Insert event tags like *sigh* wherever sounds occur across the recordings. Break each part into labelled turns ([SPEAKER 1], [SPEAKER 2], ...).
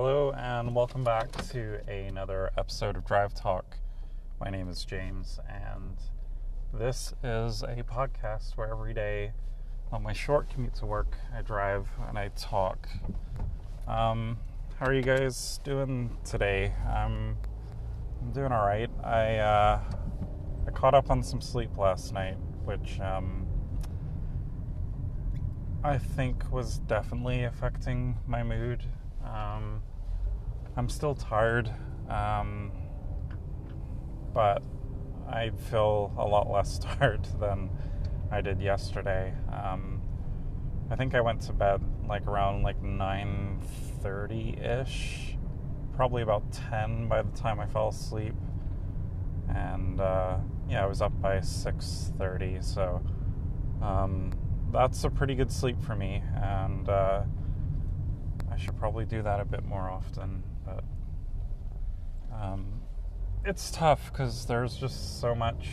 [SPEAKER 1] Hello, and welcome back to another episode of Drive Talk. My name is James, and this is a podcast where every day on my short commute to work, I drive and I talk. Um, how are you guys doing today? I'm, I'm doing all right. I uh, I caught up on some sleep last night, which um, I think was definitely affecting my mood. Um, I'm still tired, um, but I feel a lot less *laughs* tired than I did yesterday. Um, I think I went to bed like around like 9:30 ish, probably about 10 by the time I fell asleep, and uh, yeah, I was up by 6:30. So um, that's a pretty good sleep for me, and uh, should probably do that a bit more often. But um, it's tough because there's just so much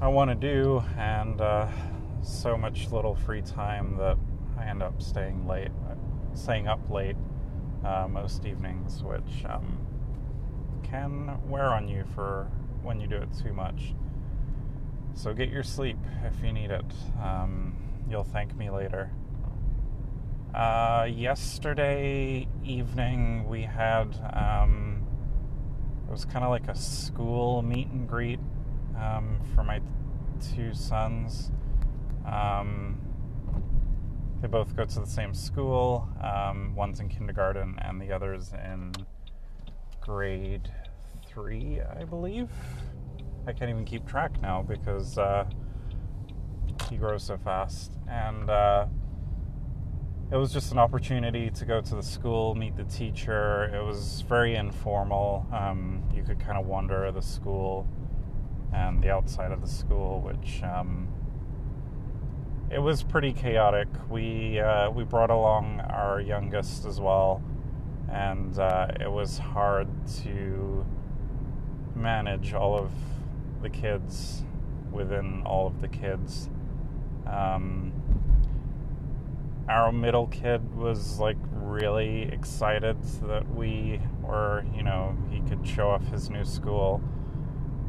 [SPEAKER 1] I want to do, and uh, so much little free time that I end up staying late, staying up late uh, most evenings, which um, can wear on you for when you do it too much. So get your sleep if you need it. Um, you'll thank me later. Uh, yesterday evening we had um, it was kind of like a school meet and greet um, for my two sons. Um, they both go to the same school. Um, one's in kindergarten and the other's in grade three, I believe. I can't even keep track now because uh, he grows so fast. And uh, it was just an opportunity to go to the school, meet the teacher. It was very informal. Um, you could kind of wander the school and the outside of the school, which um, it was pretty chaotic. We uh, we brought along our youngest as well, and uh, it was hard to manage all of the kids within all of the kids. Um, our middle kid was like really excited that we were, you know, he could show off his new school.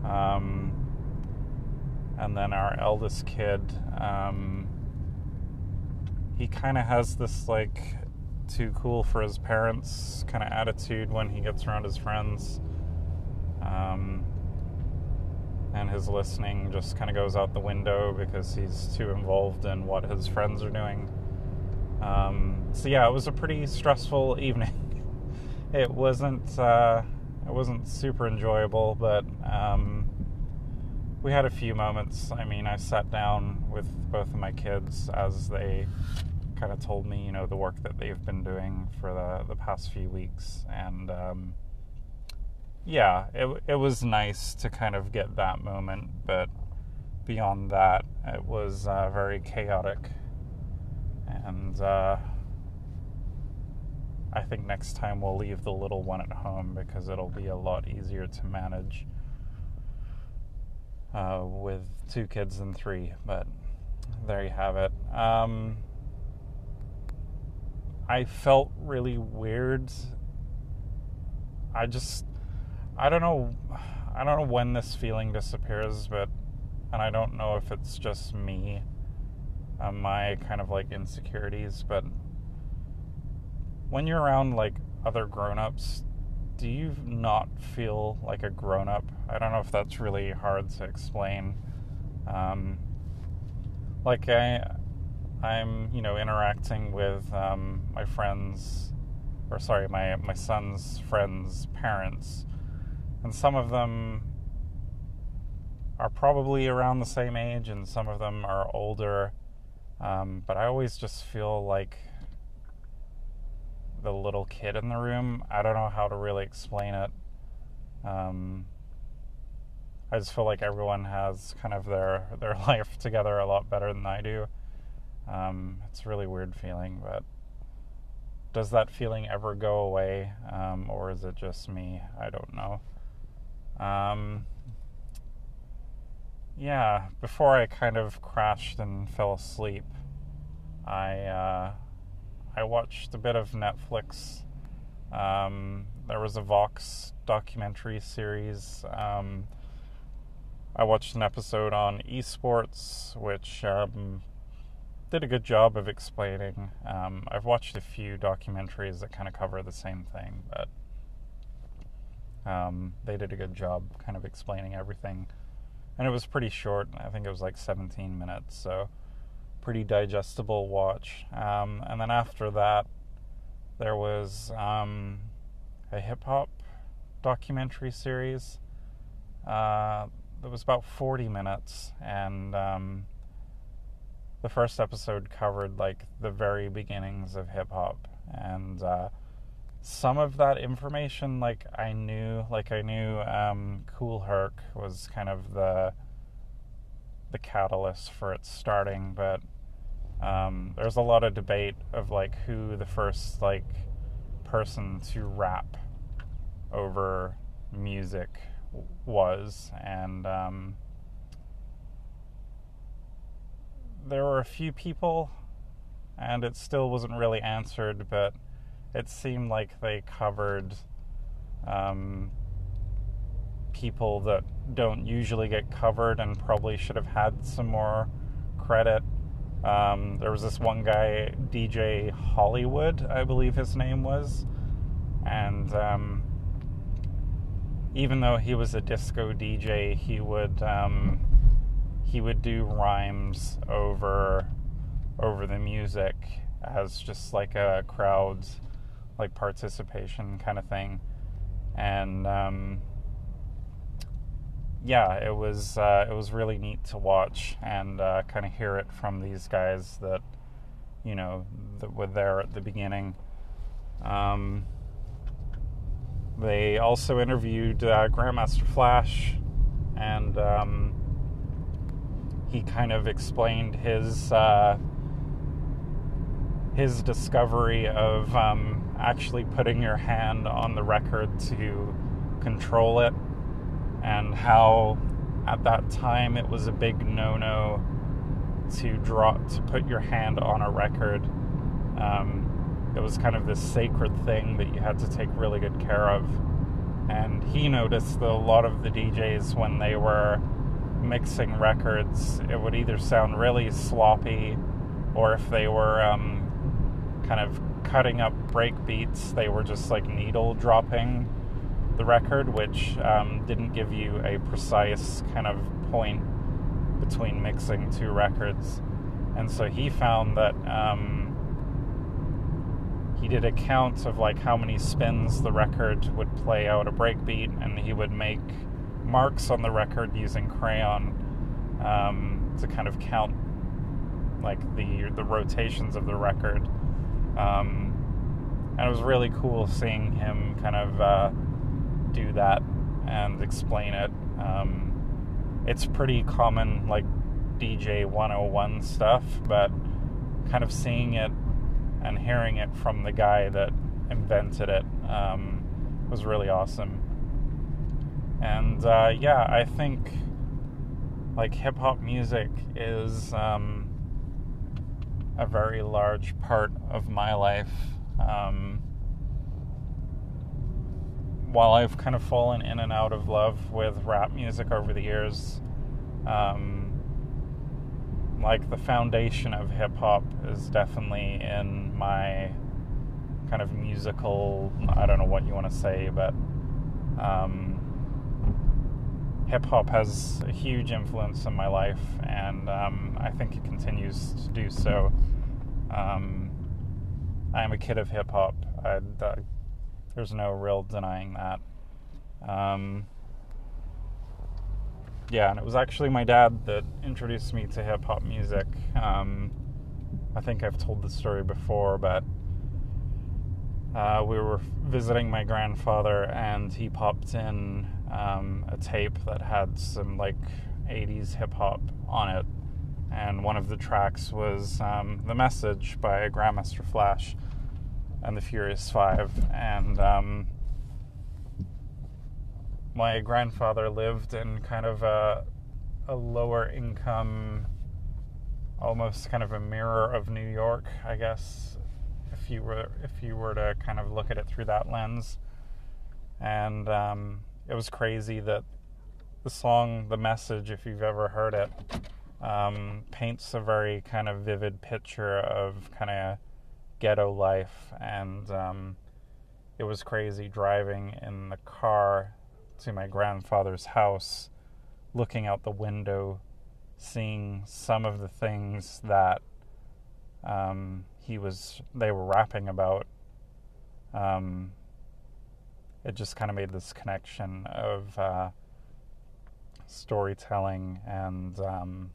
[SPEAKER 1] Um, and then our eldest kid, um, he kind of has this like too cool for his parents kind of attitude when he gets around his friends. Um, and his listening just kind of goes out the window because he's too involved in what his friends are doing. Um, so yeah, it was a pretty stressful *laughs* evening. it wasn't uh, it wasn't super enjoyable, but um, we had a few moments. I mean, I sat down with both of my kids as they kind of told me, you know, the work that they've been doing for the the past few weeks, and um, yeah, it it was nice to kind of get that moment, but beyond that, it was uh, very chaotic, and uh, I think next time we'll leave the little one at home because it'll be a lot easier to manage uh, with two kids and three. But there you have it. Um, I felt really weird. I just I don't know. I don't know when this feeling disappears, but and I don't know if it's just me, uh, my kind of like insecurities, but when you're around like other grown-ups, do you not feel like a grown-up? I don't know if that's really hard to explain. Um, like I, I'm you know interacting with um, my friends, or sorry, my my son's friends' parents and some of them are probably around the same age, and some of them are older. Um, but I always just feel like the little kid in the room. I don't know how to really explain it. Um, I just feel like everyone has kind of their *laughs* their life together a lot better than I do. Um, it's a really weird feeling, but does that feeling ever go away, um, or is it just me? I don't know. Yeah, before I kind of crashed and fell asleep, I uh, I watched a bit of Netflix Um, there was a Vox documentary series. Um, I watched an episode on esports, which um, did a good job of explaining. Um, I've watched a few documentaries that kind of cover the same thing, but um, they did a good job kind of explaining everything. And it was pretty short. I think it was like 17 minutes, so pretty digestible watch. Um, and then after that, there was um, a hip hop documentary series. Uh, that was about 40 minutes, and um, the first episode covered like the very beginnings of hip hop. And uh, some of that information, like I knew, like I knew um, Kool Herc was kind of the the catalyst for it starting, but um, there's a lot of debate of like who the first like person to rap over music was, and um, there were a few people, and it still wasn't really answered, but it seemed like they covered um, people that don't usually get covered and probably should have had some more credit. Um, there was this one guy, DJ Hollywood, I believe his name was, and um, even though he was a disco DJ, he would um, he would do rhymes over over the music as just like a crowd's like participation kind of thing, and um, yeah, it was uh, it was really neat to watch and uh, kind of hear it from these guys that you know that were there at the beginning. Um, they also interviewed uh, Grandmaster Flash, and um, he kind of explained his uh, his discovery of um, actually putting your hand on the record to control it, and how at that time it was a big no-no to draw to put your hand on a record. Um, it was kind of this sacred thing that you had to take really good care of. And he noticed that a lot of the DJs, when they were mixing records, it would either sound really sloppy, or if they were um, kind of cutting up break beats, they were just like needle dropping the record, which um, didn't give you a precise kind of point between mixing two records. And so he found that um, he did a count of like how many spins the record would play out a breakbeat, and he would make marks on the record using crayon um, to kind of count like the the rotations of the record. Um, and it was really cool seeing him kind of uh, do that and explain it. Um, it's pretty common, like DJ 101 stuff, but kind of seeing it and hearing it from the guy that invented it um, was really awesome. And uh, yeah, I think like hip hop music is um, a very large part of my life. Um, while I've kind of fallen in and out of love with rap music over the years, um, like the foundation of hip hop is definitely in my kind of musical. I don't know what you want to say, but um, hip hop has a huge influence in my life, and um, I think it continues to do so. Um, I am a kid of hip hop. There's no real denying that. Um, yeah, and it was actually my dad that introduced me to hip hop music. Um, I think I've told the story before, but uh, we were visiting my grandfather, and he popped in um, a tape that had some like 80s hip hop on it. And one of the tracks was um, The Message by Grandmaster Flash and the Furious Five. And um, my grandfather lived in kind of a, a lower income, almost kind of a mirror of New York, I guess, if you were if you were to kind of look at it through that lens. And um, it was crazy that the song, the message, if you've ever heard it, um, paints a very kind of vivid picture of kind of ghetto life, and um, it was crazy driving in the car to my grandfather's house, looking out the window, seeing some of the things that um, he was they were rapping about. Um, it just kind of made this connection of uh, storytelling and um,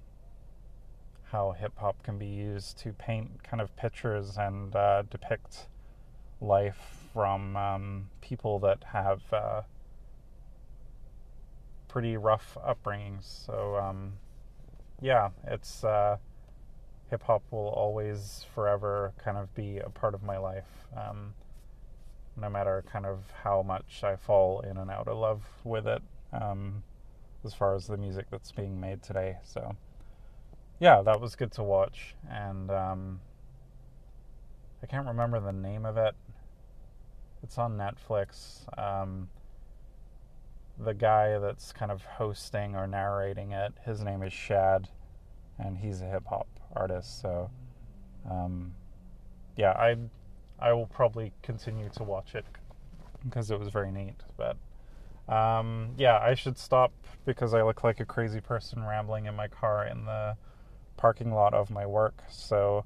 [SPEAKER 1] how hip hop can be used to paint kind of pictures and uh, depict life from um, people that have uh, pretty rough upbringings. So, um, yeah, it's uh, hip hop will always, forever, kind of be a part of my life. Um, no matter kind of how much I fall in and out of love with it, um, as far as the music that's being made today. So yeah, that was good to watch, and um, I can't remember the name of it. It's on Netflix. Um, the guy that's kind of hosting or narrating it, his name is Shad, and he's a hip hop artist. So, um, yeah, I I will probably continue to watch it because it was very neat. But um, yeah, I should stop because I look like a crazy person rambling in my car in the parking lot of my work. So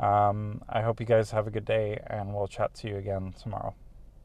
[SPEAKER 1] um, I hope you guys have a good day, and we'll chat to you again tomorrow.